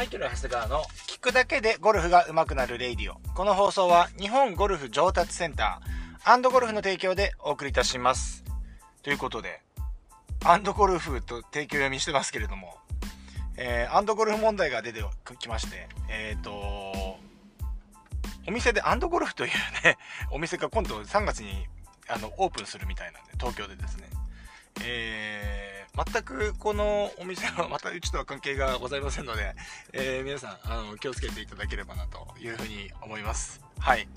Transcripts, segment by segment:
マイケル・長谷川の聞くだけでゴルフが上手くなる radio。この放送は日本ゴルフ上達センターゴルフの提供でお送りいたします。ということで、アンドゴルフと提供読みしてますけれども、えー、アンドゴルフ問題が出てきまして、えっ、ー、とお店でアンドゴルフというね、お店が今度3月にあのオープンするみたいなんで、東京でですね。えー、全くこのお店はまたうちとは関係がございませんので、えー、皆さんあの気をつけていただければなというふうに思います。はい。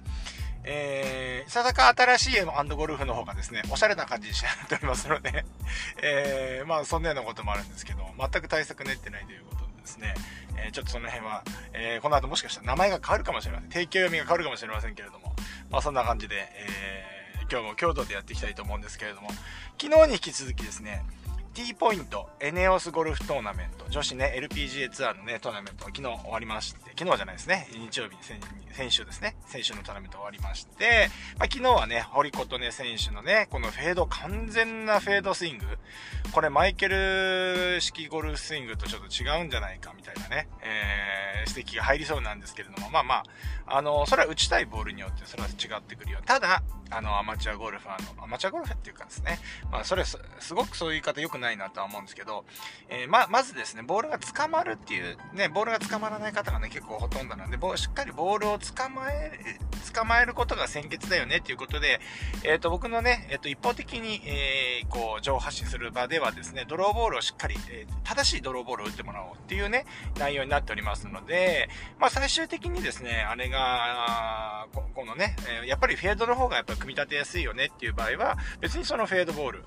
えー、ささか新しいアンドゴルフの方がですね、おしゃれな感じに仕上がっておりますので、えー、まあそんなようなこともあるんですけど、全く対策練ってないということでですね、えー、ちょっとその辺は、えー、この後もしかしたら名前が変わるかもしれません。提供読みが変わるかもしれませんけれども、まあそんな感じで、えー今日も京都でやっていきたいと思うんですけれども、昨日に引き続きですね、T ポイント、エネオスゴルフトーナメント、女子ね、LPGA ツアーのね、トーナメント、昨日終わりまして、昨日じゃないですね、日曜日に先週ですね、先週のトーナメント終わりまして、まあ、昨日はね、堀琴音選手のね、このフェード、完全なフェードスイング、これマイケル式ゴルフスイングとちょっと違うんじゃないかみたいなね、えー、指摘が入りそうなんですけれども、まあまあ、あの、それは打ちたいボールによってそれは違ってくるよ。ただ、あの、アマチュアゴルファーの、アマチュアゴルフっていうかですね、まあ、それす、すごくそういう言い方良くないなとは思うんですけど、えー、ま、まずですね、ボールが捕まるっていう、ね、ボールが捕まらない方がね、結構ほとんどなんで、しっかりボールを捕まえ、捕まえることが先決だよねっていうことで、えっ、ー、と、僕のね、えっ、ー、と、一方的に、えー、こう、情報発信する場ではですね、ドローボールをしっかり、えー、正しいドローボールを打ってもらおうっていうね、内容になっておりますので、まあ、最終的にですね、あれが、ここのね、えやっぱりフェードの方がやっぱり組み立てやすいよねっていう場合は、別にそのフェードボール、うん、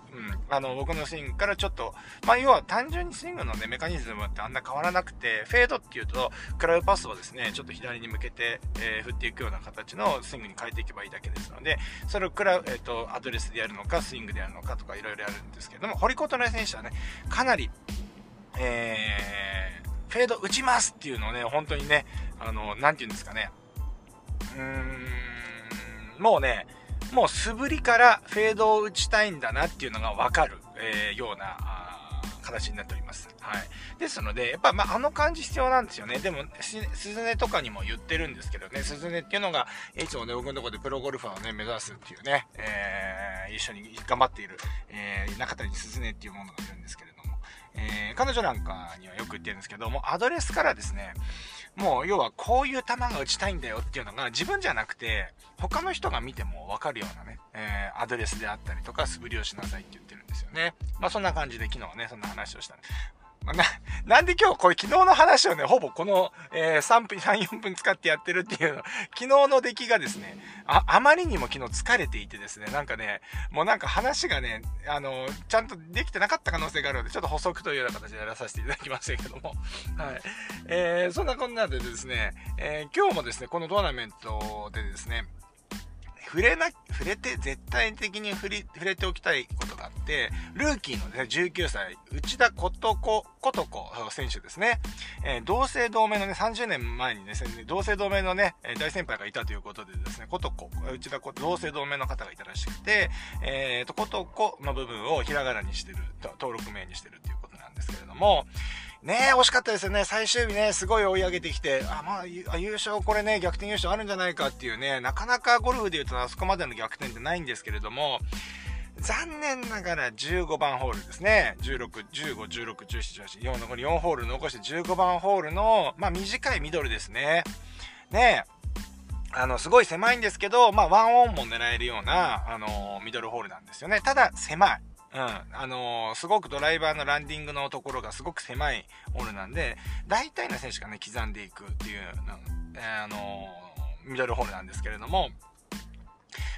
あの、僕のスイングからちょっと、まあ、要は単純にスイングのね、メカニズムってあんな変わらなくて、フェードっていうと、クラウパスをですね、ちょっと左に向けて、えー、振っていくような形のスイングに変えていけばいいだけですので、それをクラ、えっ、ー、と、アドレスでやるのか、スイングでやるのかとかいろいろやるんですけども、堀琴音選手はね、かなり、えー、フェード打ちますっていうのをね、本当にね、あの、なて言うんですかね、うーん、もうね、もう素振りからフェードを打ちたいんだなっていうのがわかる、えー、ような、形になっております。はい。ですので、やっぱ、まあ、あの感じ必要なんですよね。でも、スズネとかにも言ってるんですけどね、スズネっていうのが、いつもね、僕のとこでプロゴルファーをね、目指すっていうね、えー、一緒に頑張っている、えー、中谷鈴音っていうものがいるんですけれども、えー、彼女なんかにはよく言ってるんですけども、アドレスからですね、もう要はこういう球が打ちたいんだよっていうのが自分じゃなくて他の人が見てもわかるようなね、えー、アドレスであったりとか素振りをしなさいって言ってるんですよね。まあそんな感じで昨日はね、そんな話をした、な、なんで今日これ昨日の話をね、ほぼこの、えー、3分、3、4分使ってやってるっていうの、昨日の出来がですね、あ、あまりにも昨日疲れていてですね、なんかね、もうなんか話がね、あの、ちゃんとできてなかった可能性があるので、ちょっと補足というような形でやらさせていただきましたけども、はい。えー、そんなこんなでですね、えー、今日もですね、このトーナメントでですね、触れな、触れて、絶対的に触り、触れておきたいことがあって、ルーキーのね、19歳、内田ことこ、ことこ選手ですね。えー、同姓同名のね、30年前にね、同姓同名のね、大先輩がいたということでですね、ことこ、内田こと、同姓同名の方がいたらしくて、えーと、ことこの部分をひらがなにしてる、登録名にしてるっていうことなんですけれども、ね惜しかったですよね。最終日ね、すごい追い上げてきて、あ、まあ、優勝、これね、逆転優勝あるんじゃないかっていうね、なかなかゴルフで言うとあそこまでの逆転ってないんですけれども、残念ながら15番ホールですね。16、15、16、17、18、4残り4ホール残して15番ホールの、まあ短いミドルですね。ねあの、すごい狭いんですけど、まあワンオンも狙えるような、あのミドルホールなんですよね。ただ、狭い。うん。あのー、すごくドライバーのランディングのところがすごく狭いホールなんで、大体の選手がね、刻んでいくっていう、えー、あのー、ミドルホールなんですけれども、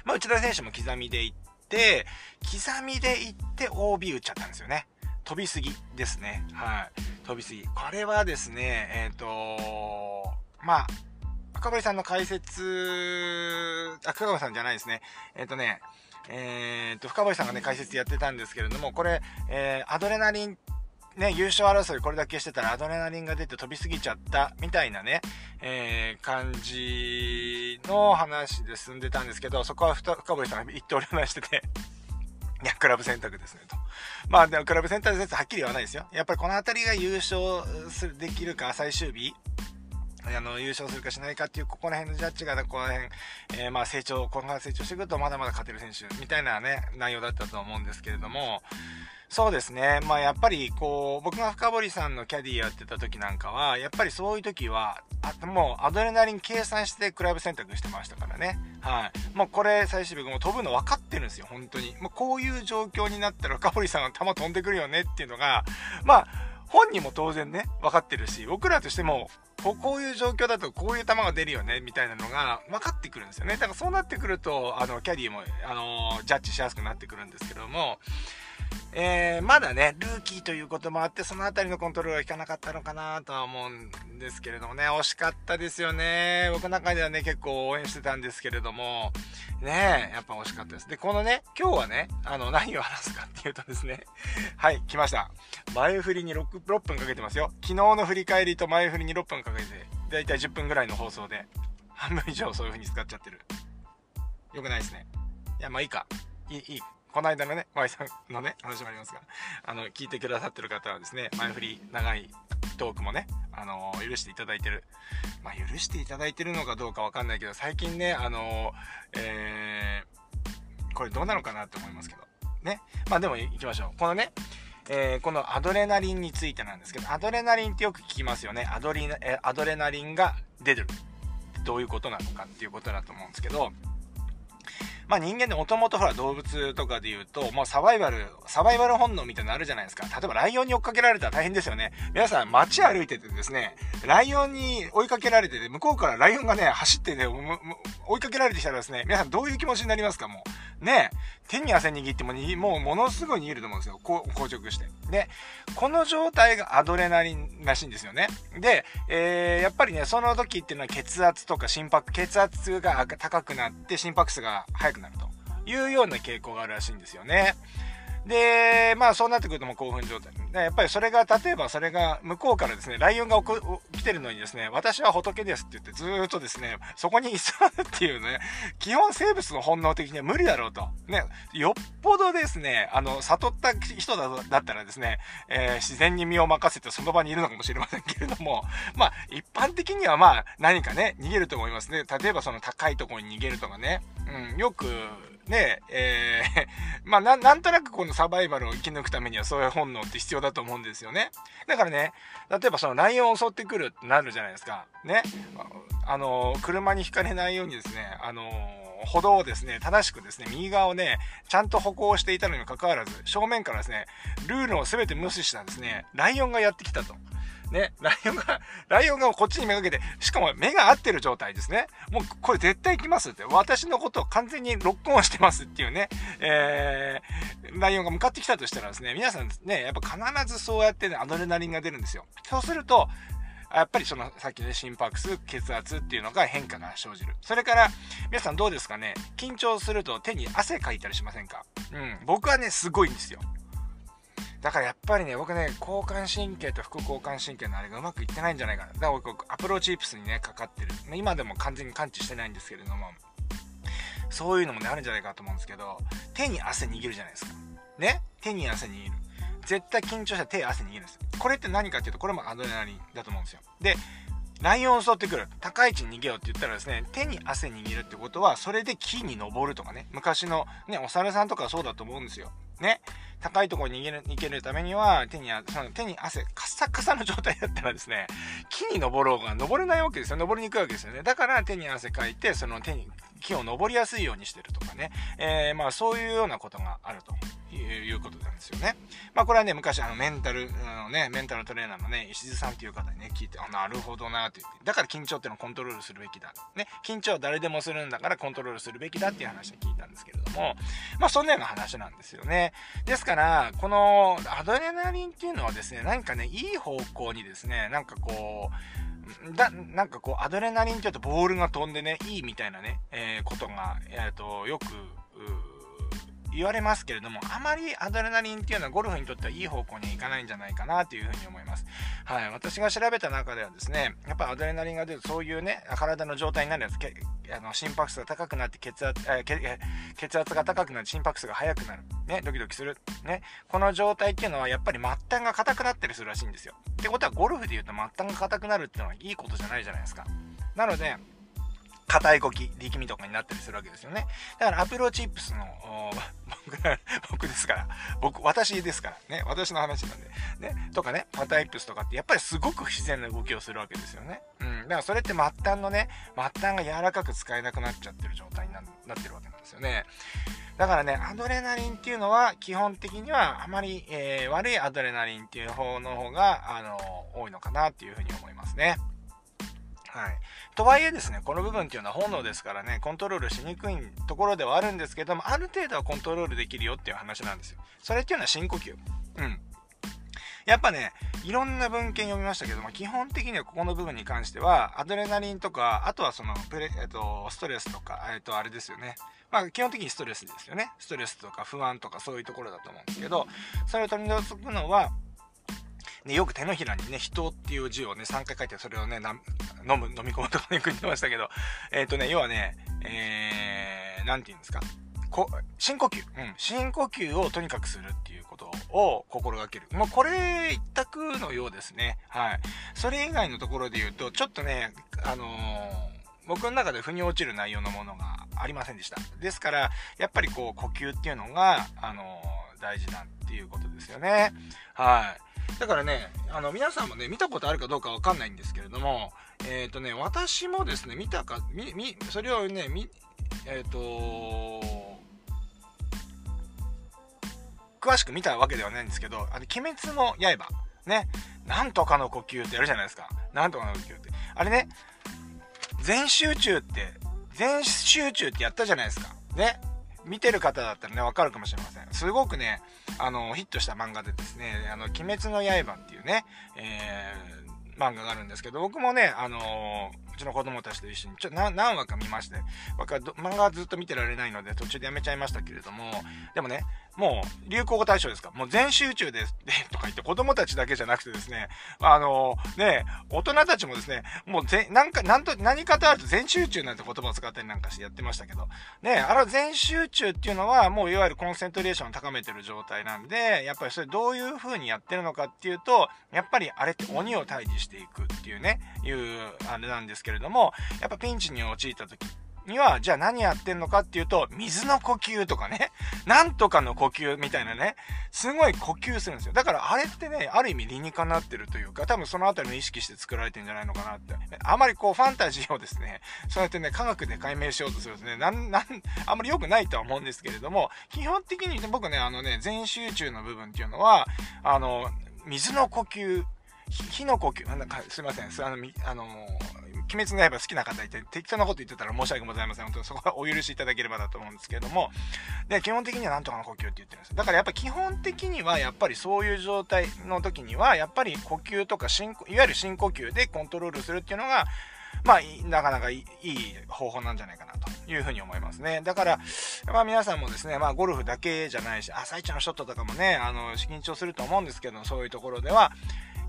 まあ、内田選手も刻みでいって、刻みでいって OB 打っちゃったんですよね。飛びすぎですね。はい。飛びすぎ。これはですね、えっ、ー、とまあ、赤堀さんの解説、赤堀さんじゃないですね。えっ、とね、えー、っと、深堀さんがね、解説やってたんですけれども、これ、えー、アドレナリン、ね、優勝争いこれだけしてたらアドレナリンが出て飛びすぎちゃったみたいなね、えー、感じの話で進んでたんですけど、そこは深堀さんが言っておりましてて いや、クラブ選択ですね、と。まあ、でも、クラブ選択説はっきり言わないですよ。やっぱりこの辺りが優勝する、できるか、最終日、あの、優勝するかしないかっていう、ここら辺のジャッジが、この辺、えー、まあ成長、このまま成長していくと、まだまだ勝てる選手、みたいなね、内容だったと思うんですけれども、そうですね。まあやっぱりこう、僕が深堀さんのキャディーやってた時なんかは、やっぱりそういう時は、あもうアドレナリン計算してクラブ選択してましたからね。はい。もうこれ最終日も飛ぶの分かってるんですよ、本当に。もうこういう状況になったら深堀さんが球飛んでくるよねっていうのが、まあ、本人も当然ね、分かってるし、僕らとしても、こういう状況だとこういう球が出るよね、みたいなのが分かってくるんですよね。だからそうなってくると、あの、キャディーも、あの、ジャッジしやすくなってくるんですけども、えー、まだね、ルーキーということもあって、そのあたりのコントロールがいかなかったのかなとは思うんですけれどもね、惜しかったですよね。僕の中ではね、結構応援してたんですけれども、ねやっぱ惜しかったです。で、このね、今日はね、あの、何を話すかっていうとですね、はい、来ました。前振りに 6, 6分かけてますよ。昨日の振り返りと前振りに6分かけて、だいたい10分ぐらいの放送で、半分以上そういう風に使っちゃってる。よくないですね。いや、まあいいか。いい、いい。この間のね、Y さんのね、話もありますが、あの、聞いてくださってる方はですね、前振り長いトークもね、あの許していただいてる。まあ、許していただいてるのかどうかわかんないけど、最近ね、あのえー、これどうなのかなって思いますけど。ね。まあでも行きましょう。このね、えー、このアドレナリンについてなんですけど、アドレナリンってよく聞きますよね。アドリえアドレナリンが出る。どういうことなのかっていうことだと思うんですけど、まあ人間でもともとほら動物とかで言うと、もうサバイバル、サバイバル本能みたいなのあるじゃないですか。例えばライオンに追っかけられたら大変ですよね。皆さん街歩いててですね、ライオンに追いかけられてて、向こうからライオンがね、走ってね、追いかけられてきたらですね、皆さんどういう気持ちになりますか？もう。ね手に汗握ってもに、もうものすごい逃げると思うんですよ。こう、硬直して。で、この状態がアドレナリンらしいんですよね。で、えー、やっぱりね、その時っていうのは血圧とか心拍、血圧が高くなって心拍数が速くなるというような傾向があるらしいんですよね。で、まあそうなってくるともう興奮状態。やっぱりそれが、例えばそれが向こうからですね、ライオンが来てるのにですね、私は仏ですって言ってずっとですね、そこに居座るっていうね、基本生物の本能的には無理だろうと。ね、よっぽどですね、あの、悟った人だだったらですね、えー、自然に身を任せてその場にいるのかもしれませんけれども、まあ一般的にはまあ何かね、逃げると思いますね。例えばその高いところに逃げるとかね、うん、よく、ねえ、えー、まあな、なんとなくこのサバイバルを生き抜くためにはそういう本能って必要だと思うんですよね。だからね、例えばそのライオンを襲ってくるってなるじゃないですか。ね。あの、車にひかれないようにですね、あの、歩道をですね、正しくですね、右側をね、ちゃんと歩行していたのにもかかわらず、正面からですね、ルールを全て無視したんですね、ライオンがやってきたと。ね、ライオンが、ライオンがこっちにめがけて、しかも目が合ってる状態ですね。もうこれ絶対行きますって。私のことを完全にロックオンしてますっていうね、えー、ライオンが向かってきたとしたらですね、皆さんね、やっぱ必ずそうやってね、アドレナリンが出るんですよ。そうすると、やっぱりそのさっきの心拍数、血圧っていうのが変化が生じる。それから、皆さんどうですかね？緊張すると手に汗かいたりしませんか？うん。僕はね、すごいんですよ。だからやっぱりね、僕ね、交感神経と副交感神経のあれがうまくいってないんじゃないかな。だから僕、アプローチイプスにね、かかってる。今でも完全に感知してないんですけれども、そういうのもね、あるんじゃないかと思うんですけど、手に汗握るじゃないですか。ね？手に汗握る。絶対緊張したら手汗握るんです。これって何かっていうと、これもアドレナリンだと思うんですよ。で、ライオンを襲ってくる。高い位置に逃げようって言ったらですね、手に汗握るってことは、それで木に登るとかね、昔のね、お猿さんとかそうだと思うんですよ。ね。高いところに逃げる、逃げるためには、手に、その手に汗、カサカサの状態だったらですね、木に登ろうが登れないわけですよ。登りにくいわけですよね。だから手に汗かいて、その手に、木を登りやすいようにしてるとかね。えー、まあそういうようなことがあると。いうことなんですよね。まあこれはね、昔あのメンタル、あのね、メンタルトレーナーのね、石津さんっていう方にね、聞いて、あ、なるほどなって言って、だから緊張っていうのをコントロールするべきだ。ね、緊張は誰でもするんだからコントロールするべきだっていう話を聞いたんですけれども、まあそんなような話なんですよね。ですから、このアドレナリンっていうのはですね、何かね、いい方向にですね、なんかこう、だ、なんかこう、アドレナリンって言うとボールが飛んでね、いいみたいなね、えー、ことが、えっ、ー、と、よく、言われますけれども、あまりアドレナリンっていうのはゴルフにとってはいい方向にいかないんじゃないかなというふうに思います。はい。私が調べた中ではですね、やっぱアドレナリンが出るそういうね、体の状態になるやつ、けあの心拍数が高くなって血圧、え血圧が高くなって心拍数が速くなる。ね、ドキドキする。ね。この状態っていうのはやっぱり末端が硬くなったりするらしいんですよ。ってことはゴルフで言うと末端が硬くなるっていうのはいいことじゃないじゃないですか。なので、硬い動き、力みとかになったりするわけですよね。だからアプローチップスの、僕ですから、僕、私ですからね、私の話なんで、ね、とかね、パタイプスとかってやっぱりすごく不自然な動きをするわけですよね。うん。だからそれって末端のね、末端が柔らかく使えなくなっちゃってる状態になってるわけなんですよね。だからね、アドレナリンっていうのは基本的にはあまり、えー、悪いアドレナリンっていう方の方が、あのー、多いのかなっていうふうに思いますね。はい。とはいえですね、この部分っていうのは本能ですからね、コントロールしにくいところではあるんですけども、ある程度はコントロールできるよっていう話なんですよ。それっていうのは深呼吸。うん。やっぱね、いろんな文献読みましたけども、基本的にはここの部分に関しては、アドレナリンとか、あとはその、プレ、えっと、ストレスとか、えっと、あれですよね。まあ、基本的にストレスですよね。ストレスとか不安とかそういうところだと思うんですけど、それを取り除くのは、ね、よく手のひらにね、人っていう字をね、3回書いて、それをね、飲む、飲み込むとかね、よく言ってましたけど、えっ、ー、とね、要はね、えー、なんて言うんですか？こ深呼吸。うん。深呼吸をとにかくするっていうことを心がける。もうこれ一択のようですね。はい。それ以外のところで言うと、ちょっとね、あのー、僕の中で腑に落ちる内容のものがありませんでした。ですから、やっぱりこう、呼吸っていうのが、あの、大事なんっていうことですよね。はい。だからね、あの、皆さんもね、見たことあるかどうかわかんないんですけれども、えっ、ー、とね、私もですね、見たか、み、み、それをね、み、えっ、ー、と詳しく見たわけではないんですけど、あの、鬼滅の刃、ね、なんとかの呼吸ってやるじゃないですか。なんとかの呼吸って。あれね、全集中って、全集中ってやったじゃないですか。ね。見てる方だったらね、わかるかもしれません。すごくね、あの、ヒットした漫画でですね、あの、鬼滅の刃っていうね、えー、漫画があるんですけど、僕もね、あの、うちの子供たちと一緒に、ちょ、何話か見まして、僕は漫画はずっと見てられないので、途中でやめちゃいましたけれども、でもね、もう流行語大賞ですか？もう全集中です。で、とか言って子供たちだけじゃなくてですね、あのー、ね、大人たちもですね、もうぜ、なんか、なんと、何かとあると全集中なんて言葉を使ったりなんかしてやってましたけど、ね、あれは全集中っていうのは、もういわゆるコンセントレーションを高めてる状態なんで、やっぱりそれどういう風にやってるのかっていうと、やっぱりあれって鬼を退治していくっていうね、いう、あれなんですけれども、やっぱピンチに陥った時には、じゃあ何やってんのかっていうと、水の呼吸とかね、なんとかの呼吸みたいなね、すごい呼吸するんですよ。だからあれってね、ある意味理にかなってるというか、多分そのあたりの意識して作られてんじゃないのかなって。あまりこうファンタジーをですね、そうやってね、科学で解明しようとするとね、なん、なん、あんまり良くないとは思うんですけれども、基本的にね、僕ね、あのね、全集中の部分っていうのは、あの、水の呼吸、火の呼吸、なんかすいません、あの、あの鬼滅の刃好きな方いて、適当なこと言ってたら申し訳ございません。本当にそこはお許しいただければだと思うんですけれども、で、基本的にはなんとかの呼吸って言ってるんです。だからやっぱ基本的には、やっぱりそういう状態の時には、やっぱり呼吸とか深、いわゆる深呼吸でコントロールするっていうのが、まあ、なかなかいい方法なんじゃないかなというふうに思いますね。だから、まあ皆さんもですね、まあゴルフだけじゃないし、朝一のショットとかもね、あの、緊張すると思うんですけど、そういうところでは、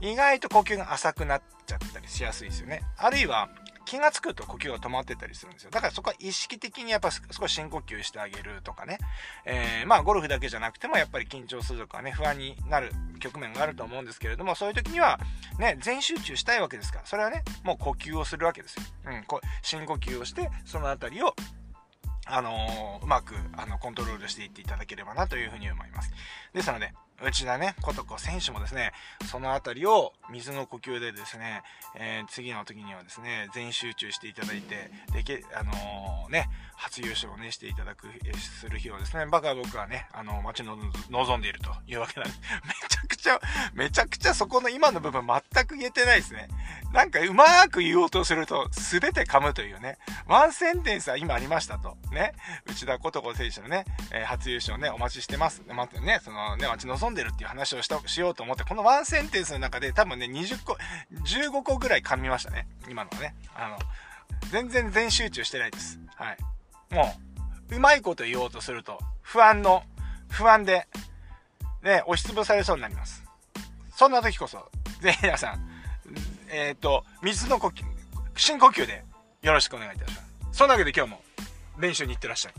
意外と呼吸が浅くなっちゃったりしやすいですよね。あるいは、気がつくと呼吸が止まってたりするんですよ。だからそこは意識的にやっぱ少し深呼吸してあげるとかね。えー、まあゴルフだけじゃなくてもやっぱり緊張するとかね、不安になる局面があると思うんですけれども、そういう時にはね、全集中したいわけですから、それはね、もう呼吸をするわけですよ。うん、こ深呼吸をして、そのあたりをあのー、うまく、あの、コントロールしていっていただければなというふうに思います。ですので、内田ね、ことこ選手もですね、そのあたりを水の呼吸でですね、えー、次の時にはですね、全集中していただいて、でけ、あのー、ね、初優勝をね、していただく、する日をですね、バカ僕はね、あのー、待ちの望んでいるというわけなんです。めちゃくちゃ、めちゃくちゃそこの今の部分全く言えてないですね。なんかうまーく言おうとすると、すべて噛むというね、ワンセンテンスは今ありましたと。ね、内田ことこ選手のね、え初優勝ね、お待ちしてます。またね、そのね、待ち望んでるっていう話をした、しようと思って、このワンセンテンスの中で多分ね、20個、15個ぐらい噛みましたね。今のはね。あの、全然全集中してないです。はい。もう、うまいこと言おうとすると、不安の、不安で、ね、押しつぶされそうになります。そんな時こそ、ぜひ皆さん、えっ、ー、と、水の呼吸、深呼吸でよろしくお願いいたします。そんなわけで今日も練習に行ってらっしゃい。